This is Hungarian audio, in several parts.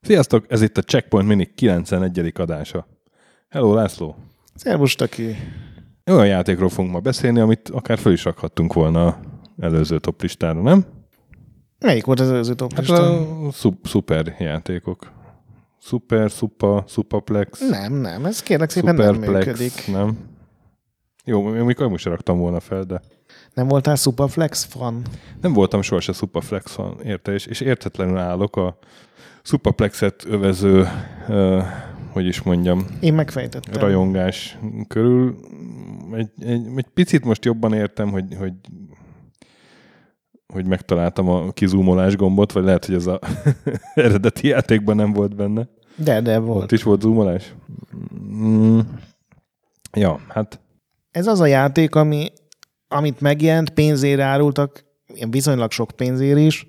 Sziasztok, ez itt a Checkpoint Mini 91. adása. Hello László! Szervus, Taki! Olyan játékról fogunk ma beszélni, amit akár föl is rakhattunk volna előző top listára, nem? Melyik volt az előző top Hát a szup- szuper játékok. Super, supa, supaplex, Nem, nem, ez kérlek szépen nem superplex, működik. nem? Jó, amikor most raktam volna fel, de Nem voltál Superflex fan? nem voltam sohasem Supaflex fan, érte, és, és értetlenül állok a Supaplexet övező, uh, hogy is mondjam, Én megfejtettem. rajongás körül. Egy, egy, egy picit most jobban értem, hogy, hogy hogy megtaláltam a kizúmolás gombot, vagy lehet, hogy ez a eredeti játékban nem volt benne. De, de Ott volt. is volt zoomolás? Mm. Ja, hát Ez az a játék, ami, amit megjelent, pénzére árultak, viszonylag sok pénzért is.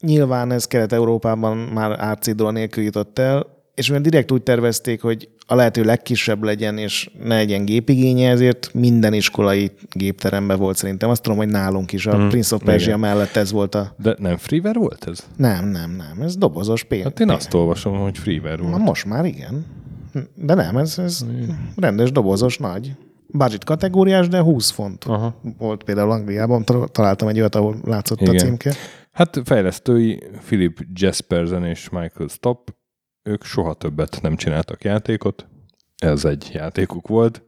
Nyilván ez Kelet-Európában már árcédula nélkül jutott el, és mivel direkt úgy tervezték, hogy a lehető legkisebb legyen, és ne legyen gépigénye, ezért minden iskolai gépteremben volt szerintem. Azt tudom, hogy nálunk is, a Mhm, Prince of Persia igen. mellett ez volt a... de nem freeware volt ez? Nem, nem, nem, ez dobozos pénz. Hát én azt olvasom, hogy freeware Na volt. most már igen. De nem, ez, ez rendes dobozos nagy. Budget kategóriás, de 20 font Aha. volt például Angliában. Tal- Találtam egy olyat, ahol látszott Igen. a címke. Hát fejlesztői Philip Jespersen és Michael Stopp, ők soha többet nem csináltak játékot. Ez egy játékuk volt.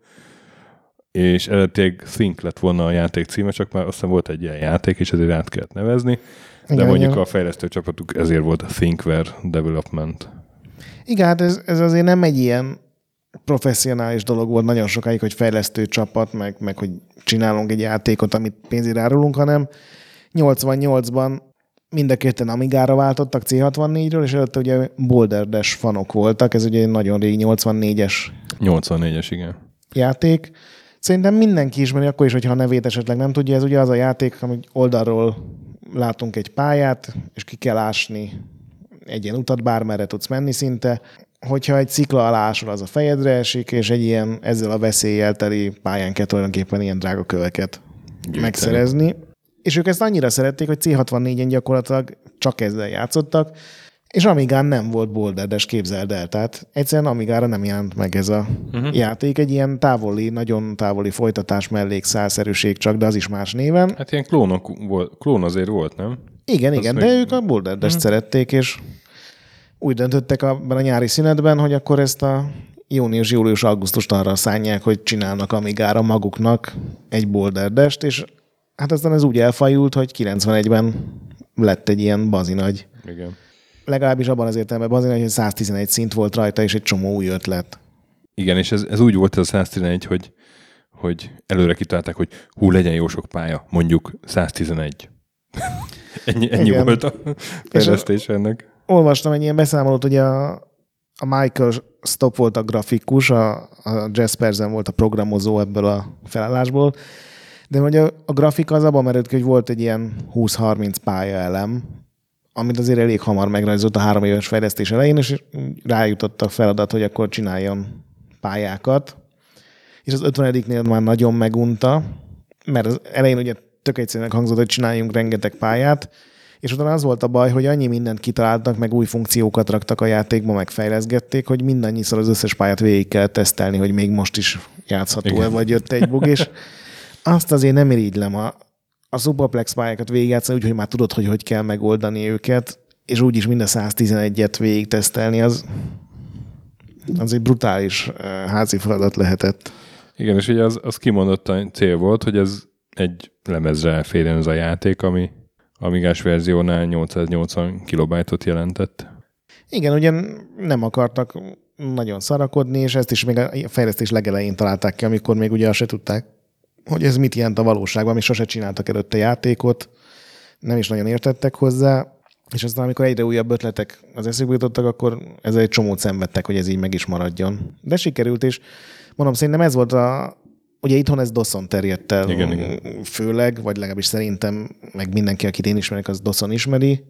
És eredetileg Think lett volna a játék címe, csak már azt hiszem volt egy ilyen játék, és ezért át kellett nevezni. De Igen, mondjuk igen. a fejlesztő csapatuk ezért volt a Thinkware Development. Igen, hát ez, ez azért nem egy ilyen professzionális dolog volt nagyon sokáig, hogy fejlesztő csapat, meg, meg hogy csinálunk egy játékot, amit pénzére árulunk, hanem 88-ban mind a ketten Amigára váltottak C64-ről, és előtte ugye Boulder Dash fanok voltak, ez ugye egy nagyon régi 84-es 84-es, igen. játék. Szerintem mindenki ismeri, akkor is, hogyha a nevét esetleg nem tudja, ez ugye az a játék, amit oldalról látunk egy pályát, és ki kell ásni egy ilyen utat, bármerre tudsz menni szinte. Hogyha egy szikla alá ásol, az a fejedre esik, és egy ilyen ezzel a veszéllyel teli pályán kell tulajdonképpen ilyen drága köveket Gyűjteni. megszerezni. És ők ezt annyira szerették, hogy C64-en gyakorlatilag csak ezzel játszottak, és Amigán nem volt boulderdes, képzeld el. Tehát egyszerűen Amigára nem jelent meg ez a uh-huh. játék. Egy ilyen távoli, nagyon távoli folytatás mellékszálszerűség csak, de az is más néven. Hát ilyen klónok volt, klón azért volt, nem? Igen, igen, de ők a boulderdes uh-huh. szerették, és úgy döntöttek abban a nyári szünetben, hogy akkor ezt a június, július, augusztust arra szánják, hogy csinálnak Amigára maguknak egy boulderdest, és hát aztán ez úgy elfajult, hogy 91-ben lett egy ilyen bazinagy. Igen. Legalábbis abban az értelemben bazinagy, hogy 111 szint volt rajta, és egy csomó új ötlet. Igen, és ez, ez úgy volt ez a 111, hogy, hogy előre kitalálták, hogy hú, legyen jó sok pálya, mondjuk 111. ennyi ennyi Igen. volt a fejlesztés ennek. olvastam egy ilyen beszámolót, hogy a, a Michael Stop volt a grafikus, a, a Jaspersen volt a programozó ebből a felállásból, de hogy a, a grafika az abban merült ki, hogy volt egy ilyen 20-30 pályaelem, amit azért elég hamar megrajzolt a három éves fejlesztés elején, és rájutott a feladat, hogy akkor csináljon pályákat. És az 50-nél már nagyon megunta, mert az elején ugye tök egyszerűen hangzott, hogy csináljunk rengeteg pályát, és utána az volt a baj, hogy annyi mindent kitaláltak, meg új funkciókat raktak a játékba, meg fejleszgették, hogy mindannyiszor az összes pályát végig kell tesztelni, hogy még most is játszható-e, vagy jött egy bug, és azt azért nem irigylem a, a Superplex pályákat végigjátszani, úgyhogy már tudod, hogy hogy kell megoldani őket, és úgyis mind a 111-et végig tesztelni, az, az egy brutális házi feladat lehetett. Igen, és ugye az, az kimondottan cél volt, hogy ez egy lemezre elférjen ez a játék, ami Amigás verziónál 880 kilobájtot jelentett. Igen, ugye nem akartak nagyon szarakodni, és ezt is még a fejlesztés legelején találták ki, amikor még ugye azt se tudták, hogy ez mit jelent a valóságban, mi sose csináltak előtte játékot, nem is nagyon értettek hozzá, és aztán amikor egyre újabb ötletek az eszükbe jutottak, akkor ezzel egy csomót szenvedtek, hogy ez így meg is maradjon. De sikerült, és mondom, szerintem ez volt a, ugye itthon ez DOS-on terjedt el Igen, igen. főleg, vagy legalábbis szerintem, meg mindenki, akit én ismerek, az DOS-on ismeri,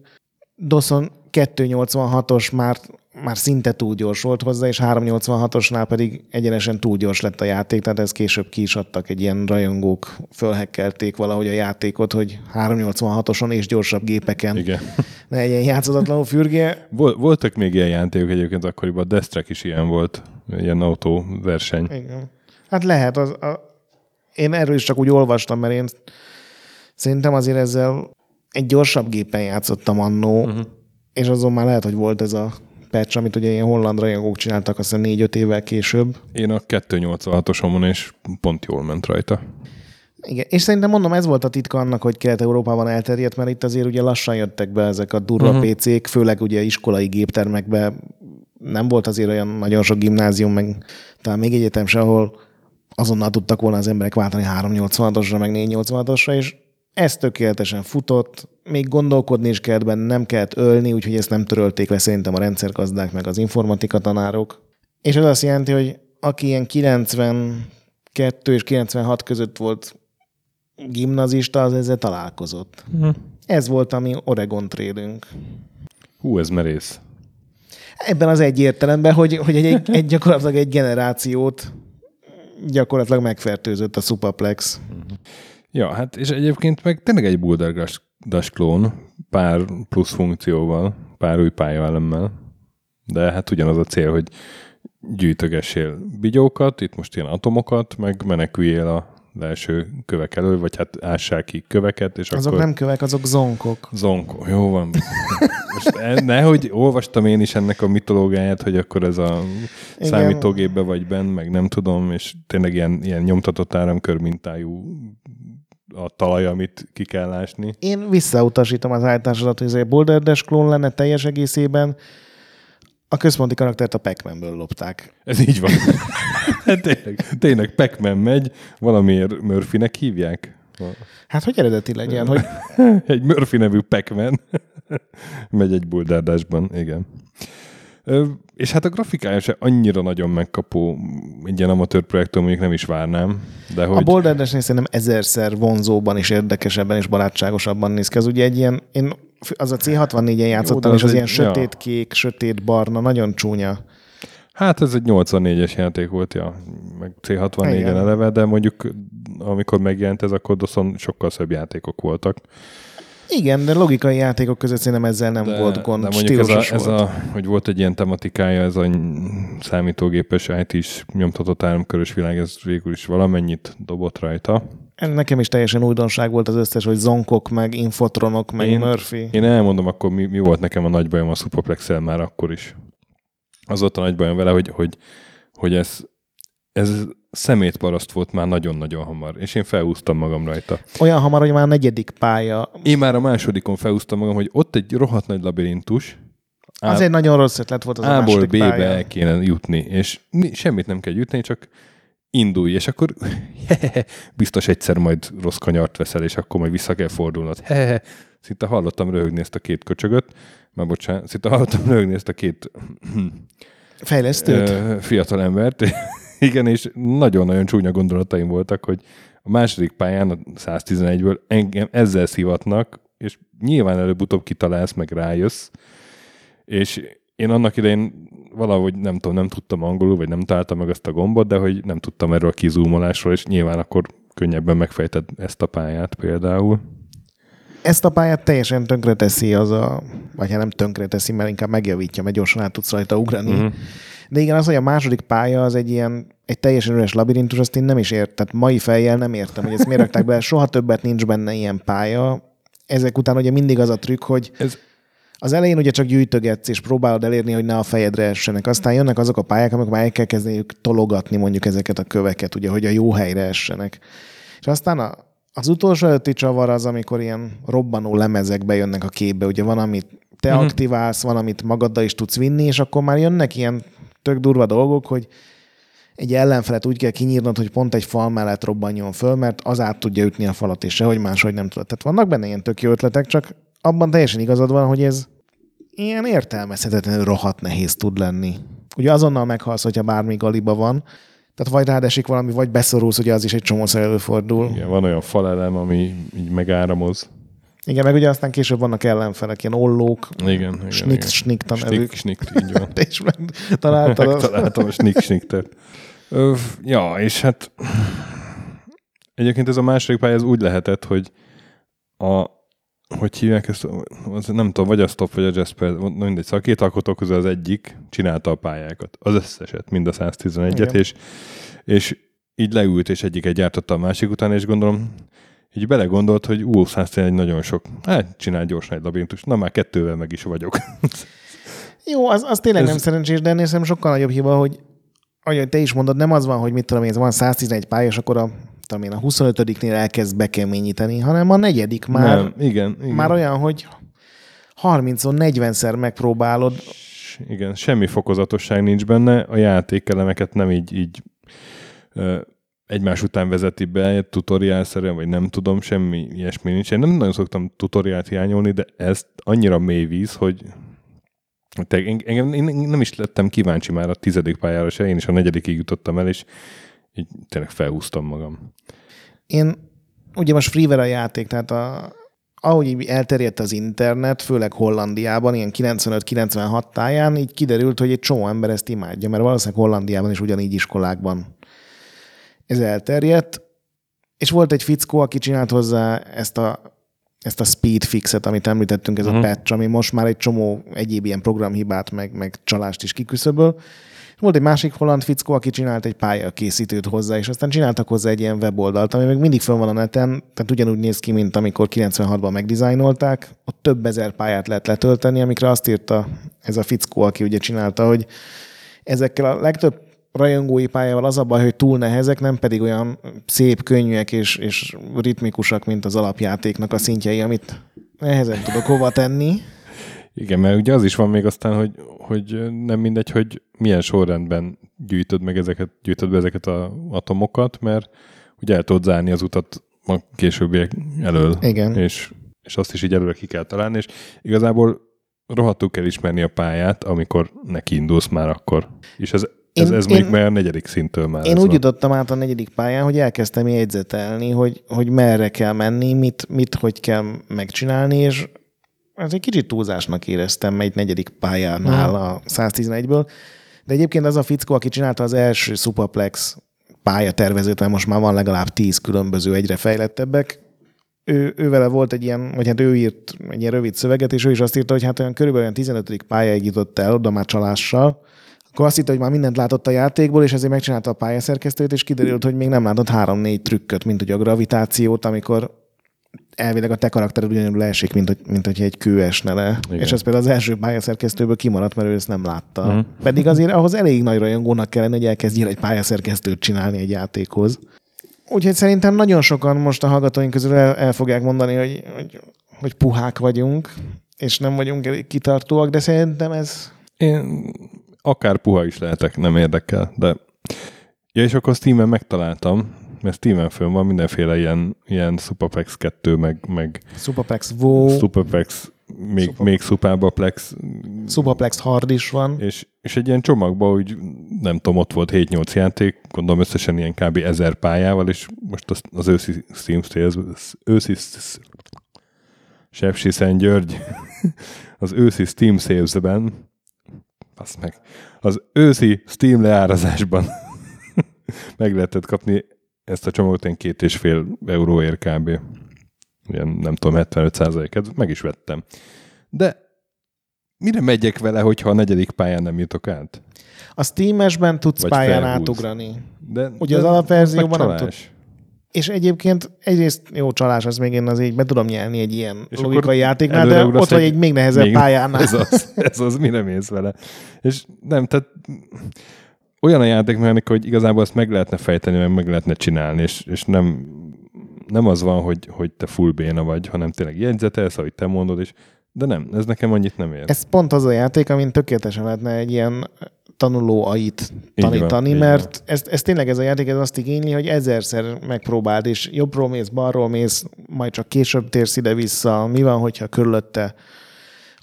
DOS-on 286-os már, már szinte túl gyors volt hozzá, és 386-osnál pedig egyenesen túl gyors lett a játék, tehát ezt később ki is adtak, egy ilyen rajongók fölhekkelték valahogy a játékot, hogy 386-oson és gyorsabb gépeken Igen. ne egy ilyen játszatlanul fürge. Vol- voltak még ilyen játékok egyébként akkoriban, a Death is ilyen volt, ilyen autóverseny. Igen. Hát lehet, az, a, én erről is csak úgy olvastam, mert én szerintem azért ezzel egy gyorsabb gépen játszottam annó, uh-huh. És azon már lehet, hogy volt ez a patch, amit ugye ilyen holland rajongók csináltak azt hiszem négy-öt évvel később. Én a 286-osomon, és pont jól ment rajta. Igen, és szerintem mondom, ez volt a titka annak, hogy Kelet-Európában elterjedt, mert itt azért ugye lassan jöttek be ezek a durva uh-huh. PC-k, főleg ugye iskolai géptermekbe nem volt azért olyan nagyon sok gimnázium, meg talán még egyetem se, ahol azonnal tudtak volna az emberek váltani 386-osra, meg 486-osra, és ez tökéletesen futott, még gondolkodni is kellett benne, nem kellett ölni, úgyhogy ezt nem törölték le szerintem a rendszergazdák, meg az informatika tanárok. És ez azt jelenti, hogy aki ilyen 92 és 96 között volt gimnazista, az ezzel találkozott. Uh-huh. Ez volt a mi Oregon trélünk. Hú, ez merész. Ebben az egy értelemben, hogy, hogy egy, egy gyakorlatilag egy generációt gyakorlatilag megfertőzött a Supaplex. Ja, hát és egyébként meg tényleg egy Boulder Dash klón, pár plusz funkcióval, pár új pályaelemmel, de hát ugyanaz a cél, hogy gyűjtögessél bigyókat, itt most ilyen atomokat, meg meneküljél a első kövek elől, vagy hát ássák ki köveket, és azok akkor... nem kövek, azok zonkok. Zonkok, jó van. Most e- nehogy olvastam én is ennek a mitológiáját, hogy akkor ez a Igen. számítógépbe vagy benn, meg nem tudom, és tényleg ilyen, ilyen nyomtatott áramkör mintájú a talaj, amit ki kell ásni. Én visszautasítom az állításodat, hogy ez egy Boulder Dash klón lenne teljes egészében, a központi karaktert a pac lopták. Ez így van. hát tényleg, tényleg pac megy, valamiért Murphynek hívják. Hát, hogy eredeti legyen, hogy... egy Murphy nevű pac megy egy buldárdásban, igen. És hát a grafikája se annyira nagyon megkapó egy ilyen amatőr projektől, mondjuk nem is várnám. De hogy... A Dash szerintem ezerszer vonzóban és érdekesebben és barátságosabban néz ki. Ez ugye egy ilyen, én az a C64-en játszottam, Jó, és az, az ilyen sötét-kék, ja. sötét-barna, nagyon csúnya. Hát ez egy 84-es játék volt, ja, meg C64-en eleve, de mondjuk amikor megjelent ez, akkor doszon sokkal szebb játékok voltak. Igen, de logikai játékok között szerintem ezzel nem de, volt gond. De mondjuk ez a, ez a, hogy volt egy ilyen tematikája, ez a számítógépes IT-s nyomtatott áramkörös világ, ez végül is valamennyit dobott rajta. Nekem is teljesen újdonság volt az összes, hogy zonkok, meg infotronok, meg én, Murphy. Én elmondom akkor, mi, mi volt nekem a nagy bajom a superplex már akkor is. Az volt a nagy bajom vele, hogy, hogy, hogy ez, ez szemétparaszt volt már nagyon-nagyon hamar, és én felhúztam magam rajta. Olyan hamar, hogy már a negyedik pálya. Én már a másodikon felhúztam magam, hogy ott egy rohadt nagy labirintus, az egy nagyon rossz ötlet volt az A-ból a második B-be pálya. el kéne jutni, és semmit nem kell jutni, csak indulj, és akkor biztos egyszer majd rossz kanyart veszel, és akkor majd vissza kell fordulnod. Hehehe. Szinte hallottam röhögni ezt a két köcsögöt, már bocsánat, szinte hallottam röhögni ezt a két Fejlesztőt? fiatal embert. Igen, és nagyon-nagyon csúnya gondolataim voltak, hogy a második pályán, a 111-ből engem ezzel szivatnak, és nyilván előbb-utóbb kitalálsz, meg rájössz, és én annak idején valahogy nem tudom, nem tudtam angolul, vagy nem találtam meg azt a gombot, de hogy nem tudtam erről a kizúmolásról, és nyilván akkor könnyebben megfejted ezt a pályát például. Ezt a pályát teljesen tönkreteszi az a, vagy hát nem tönkreteszi, mert inkább megjavítja, mert gyorsan át tudsz rajta ugrani. Uh-huh. De igen, az, hogy a második pálya az egy ilyen, egy teljesen üres labirintus, azt én nem is értem. Tehát mai fejjel nem értem, hogy ezt miért rakták be. Soha többet nincs benne ilyen pálya. Ezek után ugye mindig az a trükk, hogy Ez az elején ugye csak gyűjtögetsz, és próbálod elérni, hogy ne a fejedre essenek. Aztán jönnek azok a pályák, amikor már el kell kezdeniük tologatni mondjuk ezeket a köveket, ugye, hogy a jó helyre essenek. És aztán a, az utolsó előtti csavar az, amikor ilyen robbanó lemezek bejönnek a képbe. Ugye van, amit te uh-huh. aktiválsz, van, amit magaddal is tudsz vinni, és akkor már jönnek ilyen tök durva dolgok, hogy egy ellenfelet úgy kell kinyírnod, hogy pont egy fal mellett robbanjon föl, mert az át tudja ütni a falat, és sehogy máshogy nem tudod. Tehát vannak benne ilyen tök jó ötletek, csak abban teljesen igazad van, hogy ez ilyen értelmezhetetlenül rohadt nehéz tud lenni. Ugye azonnal meghalsz, hogyha bármi galiba van, tehát vagy rád esik valami, vagy beszorulsz, ugye az is egy csomószor előfordul. Igen, van olyan falelem, ami így megáramoz. Igen, meg ugye aztán később vannak ellenfelek, ilyen ollók, Igen, igen. snik, igen. snik Snik, nevük. snik, így van. Te is megtaláltad azt. Megtaláltam a snik sniktet. Ja, és hát egyébként ez a második pálya ez úgy lehetett, hogy a hogy hívják ezt, az, nem tudom, vagy a Stop, vagy a Jasper, mindegy, szóval a két alkotó közül az egyik csinálta a pályákat. Az összeset, mind a 111-et, Igen. és, és így leült, és egyiket gyártotta a másik után, és gondolom, így belegondolt, hogy ú, 111 nagyon sok. Hát csinál gyorsan egy labirintus. Na már kettővel meg is vagyok. Jó, az, az tényleg Ez- nem szerencsés, de ennél szerintem sokkal nagyobb hiba, hogy ahogy te is mondod, nem az van, hogy mit tudom én, ez van 111 pálya, és akkor a, tudom én, a 25-nél elkezd bekeményíteni, hanem a negyedik már, nem, igen, igen. már olyan, hogy 30-on 40-szer megpróbálod. Igen, semmi fokozatosság nincs benne, a játékelemeket nem így, így egymás után vezeti be, tutoriálszerűen, vagy nem tudom, semmi ilyesmi nincs. Én nem nagyon szoktam tutoriált hiányolni, de ez annyira mély víz, hogy te, engem, én nem is lettem kíváncsi már a tizedik pályára se, én is a negyedikig jutottam el, és így tényleg felhúztam magam. Én, ugye most freeware a játék, tehát a, ahogy elterjedt az internet, főleg Hollandiában, ilyen 95-96 táján, így kiderült, hogy egy csomó ember ezt imádja, mert valószínűleg Hollandiában is ugyanígy iskolákban ez elterjedt, és volt egy fickó, aki csinált hozzá ezt a, ezt a speed fixet, amit említettünk, ez uh-huh. a Mhm. patch, ami most már egy csomó egyéb ilyen programhibát, meg, meg csalást is kiküszöböl. Volt egy másik holland fickó, aki csinált egy pályakészítőt hozzá, és aztán csináltak hozzá egy ilyen weboldalt, ami még mindig fönn van a neten, tehát ugyanúgy néz ki, mint amikor 96-ban megdizájnolták. Ott több ezer pályát lehet letölteni, amikre azt írta ez a fickó, aki ugye csinálta, hogy ezekkel a legtöbb rajongói pályával az a baj, hogy túl nehezek, nem pedig olyan szép, könnyűek és, és ritmikusak, mint az alapjátéknak a szintjei, amit nehezen tudok hova tenni. Igen, mert ugye az is van még aztán, hogy, hogy nem mindegy, hogy milyen sorrendben gyűjtöd meg ezeket, gyűjtöd be ezeket a atomokat, mert ugye el tudod zárni az utat a későbbiek elől. Igen. És, és azt is így előre ki kell találni, és igazából rohadtul kell ismerni a pályát, amikor neki indulsz már akkor. És ez, ez, Én- ez én- még már a negyedik szinttől már. Én ez úgy van. jutottam át a negyedik pályán, hogy elkezdtem jegyzetelni, hogy, hogy merre kell menni, mit, mit hogy kell megcsinálni, és ez egy kicsit túlzásnak éreztem egy negyedik pályánál a 111-ből. De egyébként az a fickó, aki csinálta az első Superplex pályatervezőt, mert most már van legalább tíz különböző egyre fejlettebbek, ő, ő vele volt egy ilyen, vagy hát ő írt egy ilyen rövid szöveget, és ő is azt írta, hogy hát olyan körülbelül olyan 15. pályáig jutott el, oda már csalással, akkor azt hitte, hogy már mindent látott a játékból, és ezért megcsinálta a pályaszerkesztőt, és kiderült, hogy még nem látott három-négy trükköt, mint hogy a gravitációt, amikor elvileg a te karaktered ugyanúgy leesik, mint, hogy, mint hogyha egy kő esne le. Igen. És ez például az első pályaszerkesztőből kimaradt, mert ő ezt nem látta. Uh-huh. Pedig azért ahhoz elég nagy rajongónak kellene, hogy elkezdjél egy pályaszerkesztőt csinálni egy játékhoz. Úgyhogy szerintem nagyon sokan most a hallgatóink közül el, el fogják mondani, hogy, hogy, hogy puhák vagyunk, és nem vagyunk elég kitartóak, de szerintem ez Én akár puha is lehetek, nem érdekel, de... Ja, és akkor Steam-en megtaláltam, mert Steam-en fönn van mindenféle ilyen, ilyen Superplex 2, meg, meg Superplex WoW, Superplex, még, Super- még Superplex, Superplex Hard is van. és, és egy ilyen csomagban, úgy nem tudom, ott volt 7-8 játék, gondolom összesen ilyen kb. 1000 pályával, és most az, az őszi Steam Sales, őszi Sepsi Szent György, az őszi Steam Sales-ben, azt meg, az őszi Steam leárazásban meg lehetett kapni ezt a csomagot én két és fél euróért kb. Ilyen, nem tudom, 75 százaléket, meg is vettem. De mire megyek vele, hogyha a negyedik pályán nem jutok át? A Steam-esben tudsz Vagy pályán felhúz. átugrani. De, Ugye de az alapverzióban nem csalás. És egyébként egyrészt jó csalás, az még én azért így be tudom nyelni egy ilyen És logikai játéknál, de ott vagy egy- még nehezebb Még- pályánál. Ez az, ez az, mire mész vele. És nem, tehát olyan a játékmechanika, hogy igazából ezt meg lehetne fejteni, meg meg lehetne csinálni, és, és nem, nem az van, hogy, hogy te full béna vagy, hanem tényleg jegyzetelsz, ahogy te mondod, és de nem, ez nekem annyit nem ér. Ez pont az a játék, amin tökéletesen lehetne egy ilyen tanuló ait van, tanítani, így mert ez, ez tényleg ez a játék ez azt igényli, hogy ezerszer megpróbáld, és jobbról mész, balról mész, majd csak később térsz ide-vissza. Mi van, hogyha körülötte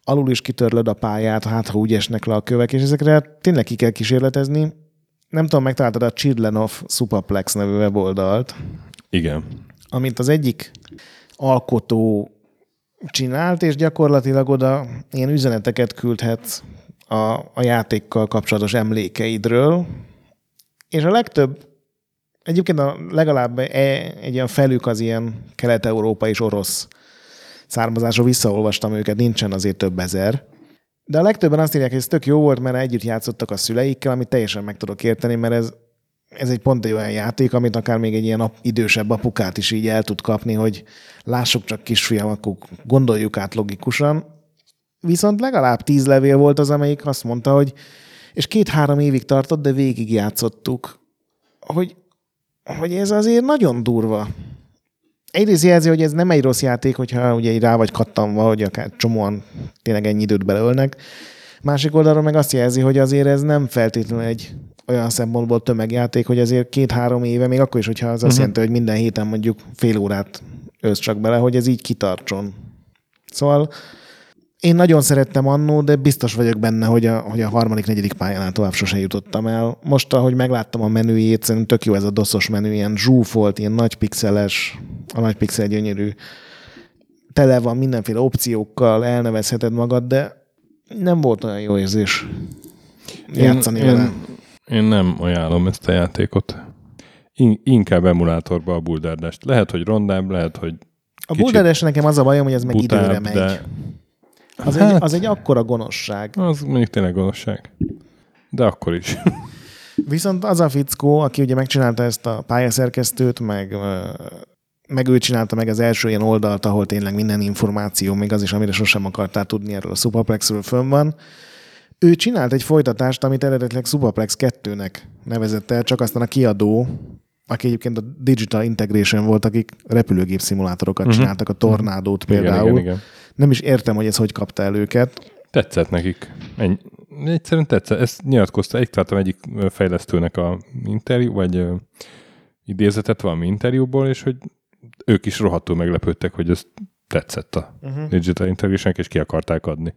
alul is kitörlöd a pályát, hát ha úgy esnek le a kövek, és ezekre tényleg ki kell kísérletezni. Nem tudom, megtaláltad a Chidlenov Superplex nevű weboldalt, Igen. amit az egyik alkotó csinált, és gyakorlatilag oda ilyen üzeneteket küldhetsz a, a játékkal kapcsolatos emlékeidről, és a legtöbb, egyébként a legalább e- egy ilyen felük az ilyen kelet-európa és orosz származású visszaolvastam őket, nincsen azért több ezer. De a legtöbben azt írják, hogy ez tök jó volt, mert együtt játszottak a szüleikkel, amit teljesen meg tudok érteni, mert ez, ez egy pont egy olyan játék, amit akár még egy ilyen idősebb apukát is így el tud kapni, hogy lássuk csak kisfiam, akkor gondoljuk át logikusan. Viszont legalább tíz levél volt az, amelyik azt mondta, hogy és két-három évig tartott, de végig játszottuk. Hogy, hogy ez azért nagyon durva egyrészt jelzi, hogy ez nem egy rossz játék, hogyha ugye rá vagy kattanva, hogy akár csomóan tényleg ennyi időt belőlnek. Másik oldalról meg azt jelzi, hogy azért ez nem feltétlenül egy olyan szempontból tömegjáték, hogy azért két-három éve, még akkor is, hogyha az azt uh-huh. jelenti, hogy minden héten mondjuk fél órát ősz csak bele, hogy ez így kitartson. Szóval én nagyon szerettem annó, de biztos vagyok benne, hogy a, hogy a harmadik, negyedik pályánál tovább sose jutottam el. Most, ahogy megláttam a menüjét, szerintem tök jó ez a doszos menü, ilyen zsúfolt, ilyen nagy pixeles, a nagy pixel gyönyörű. Tele van mindenféle opciókkal, elnevezheted magad, de nem volt olyan jó érzés játszani én, vele. Én, én nem ajánlom ezt a játékot. In, inkább emulátorba a buldárdest. Lehet, hogy rondább, lehet, hogy a buldárdest nekem az a bajom, hogy ez meg butább, időre megy. De az, hát, egy, az egy akkora gonoszság. Az mondjuk tényleg gonoszság. De akkor is. Viszont az a fickó, aki ugye megcsinálta ezt a pályaszerkesztőt, meg, meg ő csinálta meg az első ilyen oldalt, ahol tényleg minden információ, még az is, amire sosem akartál tudni erről a Superplexről fönn van. Ő csinált egy folytatást, amit eredetileg Superplex 2-nek nevezett el, csak aztán a kiadó, aki egyébként a Digital Integration volt, akik repülőgép szimulátorokat uh-huh. csináltak, a Tornádót például. Igen, igen, igen nem is értem, hogy ez hogy kapta el őket. Tetszett nekik. Ennyi. Egyszerűen tetszett. Ezt nyilatkozta, egy találtam egyik fejlesztőnek a interjú, vagy uh, idézetet valami interjúból, és hogy ők is rohadtul meglepődtek, hogy ez tetszett a uh-huh. Digital integration és ki akarták adni.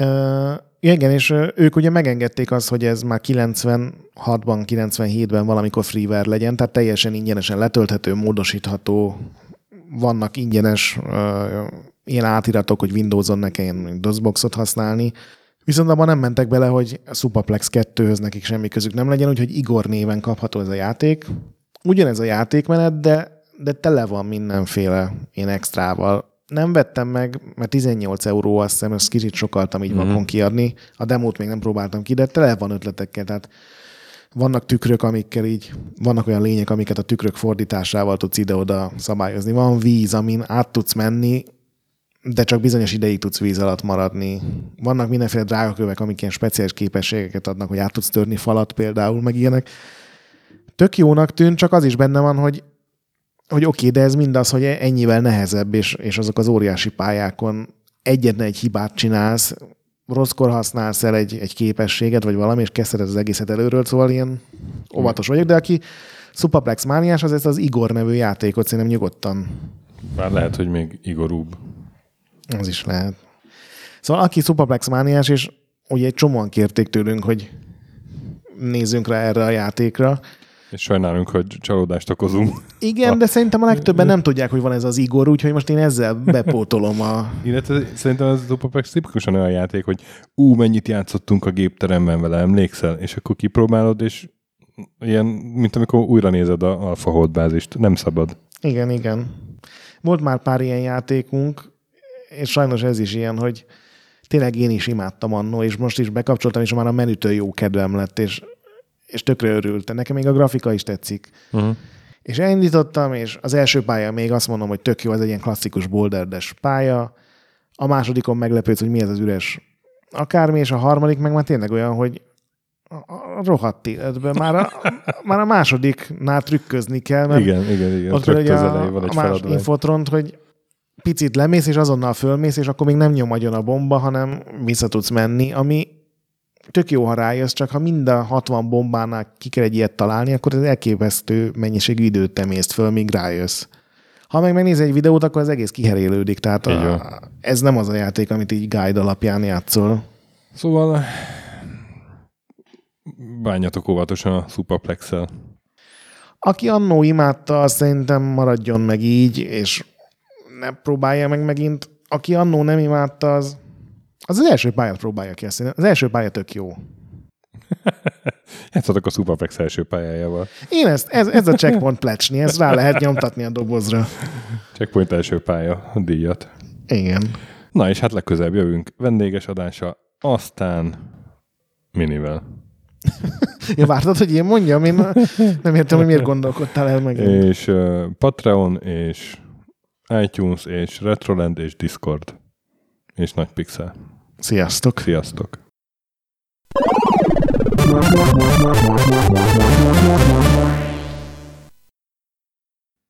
Uh, igen, és ők ugye megengedték azt, hogy ez már 96-ban, 97-ben valamikor freeware legyen, tehát teljesen ingyenesen letölthető, módosítható, vannak ingyenes ilyen átiratok, hogy Windows-on ne kelljen DOSBoxot használni. Viszont abban nem mentek bele, hogy a Superplex 2-höz nekik semmi közük nem legyen, úgyhogy Igor néven kapható ez a játék. Ugyanez a játékmenet, de, de tele van mindenféle ilyen extrával. Nem vettem meg, mert 18 euró azt hiszem, ezt kicsit sokaltam így mm-hmm. vakon kiadni. A demót még nem próbáltam ki, de tele van ötletekkel. Tehát vannak tükrök, amikkel így, vannak olyan lények, amiket a tükrök fordításával tudsz ide-oda szabályozni. Van víz, amin át tudsz menni, de csak bizonyos ideig tudsz víz alatt maradni. Vannak mindenféle drágakövek, amik ilyen speciális képességeket adnak, hogy át tudsz törni falat például, meg ilyenek. Tök jónak tűnt, csak az is benne van, hogy, hogy oké, okay, de ez mindaz, hogy ennyivel nehezebb, és, és azok az óriási pályákon egyetlen egy hibát csinálsz, rosszkor használsz el egy, egy képességet, vagy valami, és kezded az egészet előről, szóval ilyen óvatos vagyok, de aki Superplex mániás, az ezt az Igor nevű játékot szerintem nyugodtan. Bár lehet, hogy még Igorúbb. Az is lehet. Szóval aki Superplex mániás, és ugye egy csomóan kérték tőlünk, hogy nézzünk rá erre a játékra. És sajnálunk, hogy csalódást okozunk. Igen, a... de szerintem a legtöbben nem tudják, hogy van ez az Igor, úgyhogy most én ezzel bepótolom a... Illetve szerintem az Superplex tipikusan olyan játék, hogy ú, mennyit játszottunk a gépteremben vele, emlékszel? És akkor kipróbálod, és ilyen, mint amikor újra nézed a Alpha bázist. Nem szabad. Igen, igen. Volt már pár ilyen játékunk, és sajnos ez is ilyen, hogy tényleg én is imádtam annó, és most is bekapcsoltam, és már a menütől jó kedvem lett, és, és tökre örültem. Nekem még a grafika is tetszik. Uh-huh. És elindítottam, és az első pálya még azt mondom, hogy tök jó, ez egy ilyen klasszikus boulderdes pálya. A másodikon meglepődsz, hogy mi ez az üres akármi, és a harmadik meg már tényleg olyan, hogy a rohadt életben. Már a, már a másodiknál trükközni kell, mert igen, igen, igen. ott ugye a, van egy a más infotront, hogy picit lemész, és azonnal fölmész, és akkor még nem nyom agyon a bomba, hanem vissza tudsz menni, ami tök jó, ha rájössz, csak ha mind a 60 bombánál ki kell egy ilyet találni, akkor ez elképesztő mennyiségű időt temészt föl, míg rájössz. Ha meg megnéz egy videót, akkor az egész kiherélődik, tehát a, ez nem az a játék, amit így guide alapján játszol. Szóval bánjatok óvatosan a superplex -el. Aki annó imádta, szerintem maradjon meg így, és ne próbálja meg megint. aki annó nem imádta, az az, az első pályát próbálja ki. Az első pálya tök jó. Játszottak a Superflex első pályájával. Én ezt, ez, ez a checkpoint plecsni, ezt rá lehet nyomtatni a dobozra. Checkpoint első pálya a díjat. Igen. Na és hát legközelebb jövünk vendéges adása, aztán minivel. ja, vártad, hogy én mondjam? Én nem értem, hogy miért gondolkodtál el meg. És uh, Patreon, és iTunes, és Retroland, és Discord. És Nagy Pixel. Sziasztok! Sziasztok!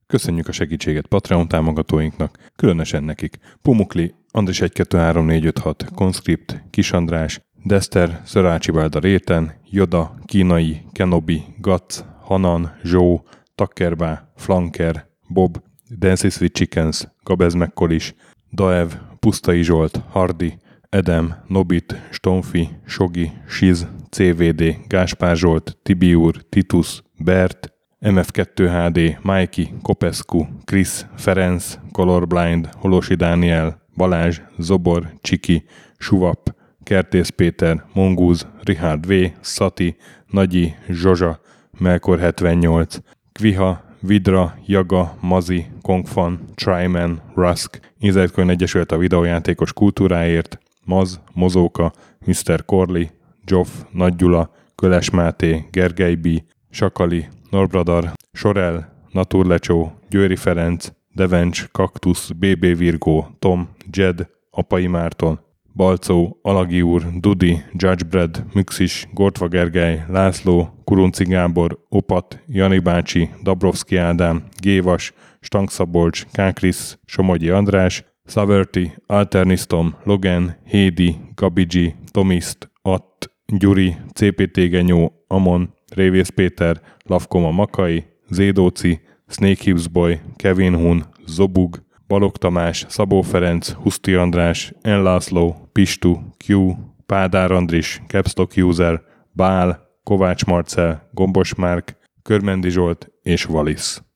Köszönjük a segítséget Patreon támogatóinknak, különösen nekik. Pumukli, Andris 123456, Conscript, Kis András, Dester, Szörácsi Bálda Réten, Joda, Kínai, Kenobi, Gatz, Hanan, Zsó, Takkerbá, Flanker, Bob, Dances with Chickens, Gabez Mekkolis, Daev, Pusztai Zsolt, Hardi, Edem, Nobit, Stonfi, Sogi, Siz, CVD, Gáspár Zsolt, Tibiur, Titus, Bert, MF2HD, Mikey, Kopescu, Chris, Ferenc, Colorblind, Holosi Dániel, Balázs, Zobor, Csiki, Suvap, Kertész Péter, Mongúz, Richard V, Szati, Nagyi, Zsozsa, Melkor 78, Kviha, Vidra, Jaga, Mazi, Kongfan, Tryman, Rusk, Inzertcoin Egyesület a videójátékos kultúráért, Maz, Mozóka, Mr. Corley, Joff, Nagy Gyula, Köles Máté, Gergely B., Sakali, Norbradar, Sorel, Naturlecsó, Győri Ferenc, Devencs, Kaktusz, BB Virgó, Tom, Jed, Apai Márton, Balcó, Alagi úr, Dudi, Judgebred, Müxis, Gortva Gergely, László, Kurunci Gábor, Opat, Jani bácsi, Dabrowski Ádám, Gévas, Stangszabolcs, Kákris, Somogyi András, Saverti, Alternisztom, Logan, Hédi, Gabigi, Tomiszt, Att, Gyuri, CPT Genyó, Amon, Révész Péter, Lavkoma Makai, Zédóci, Snake Hughes Boy, Kevin Hun, Zobug, Balog Tamás, Szabó Ferenc, Huszti András, Enlászló, Pistu, Q, Pádár Andris, Capstock User, Bál, Kovács Marcel, Gombos Márk, Körmendi Zsolt és Valisz.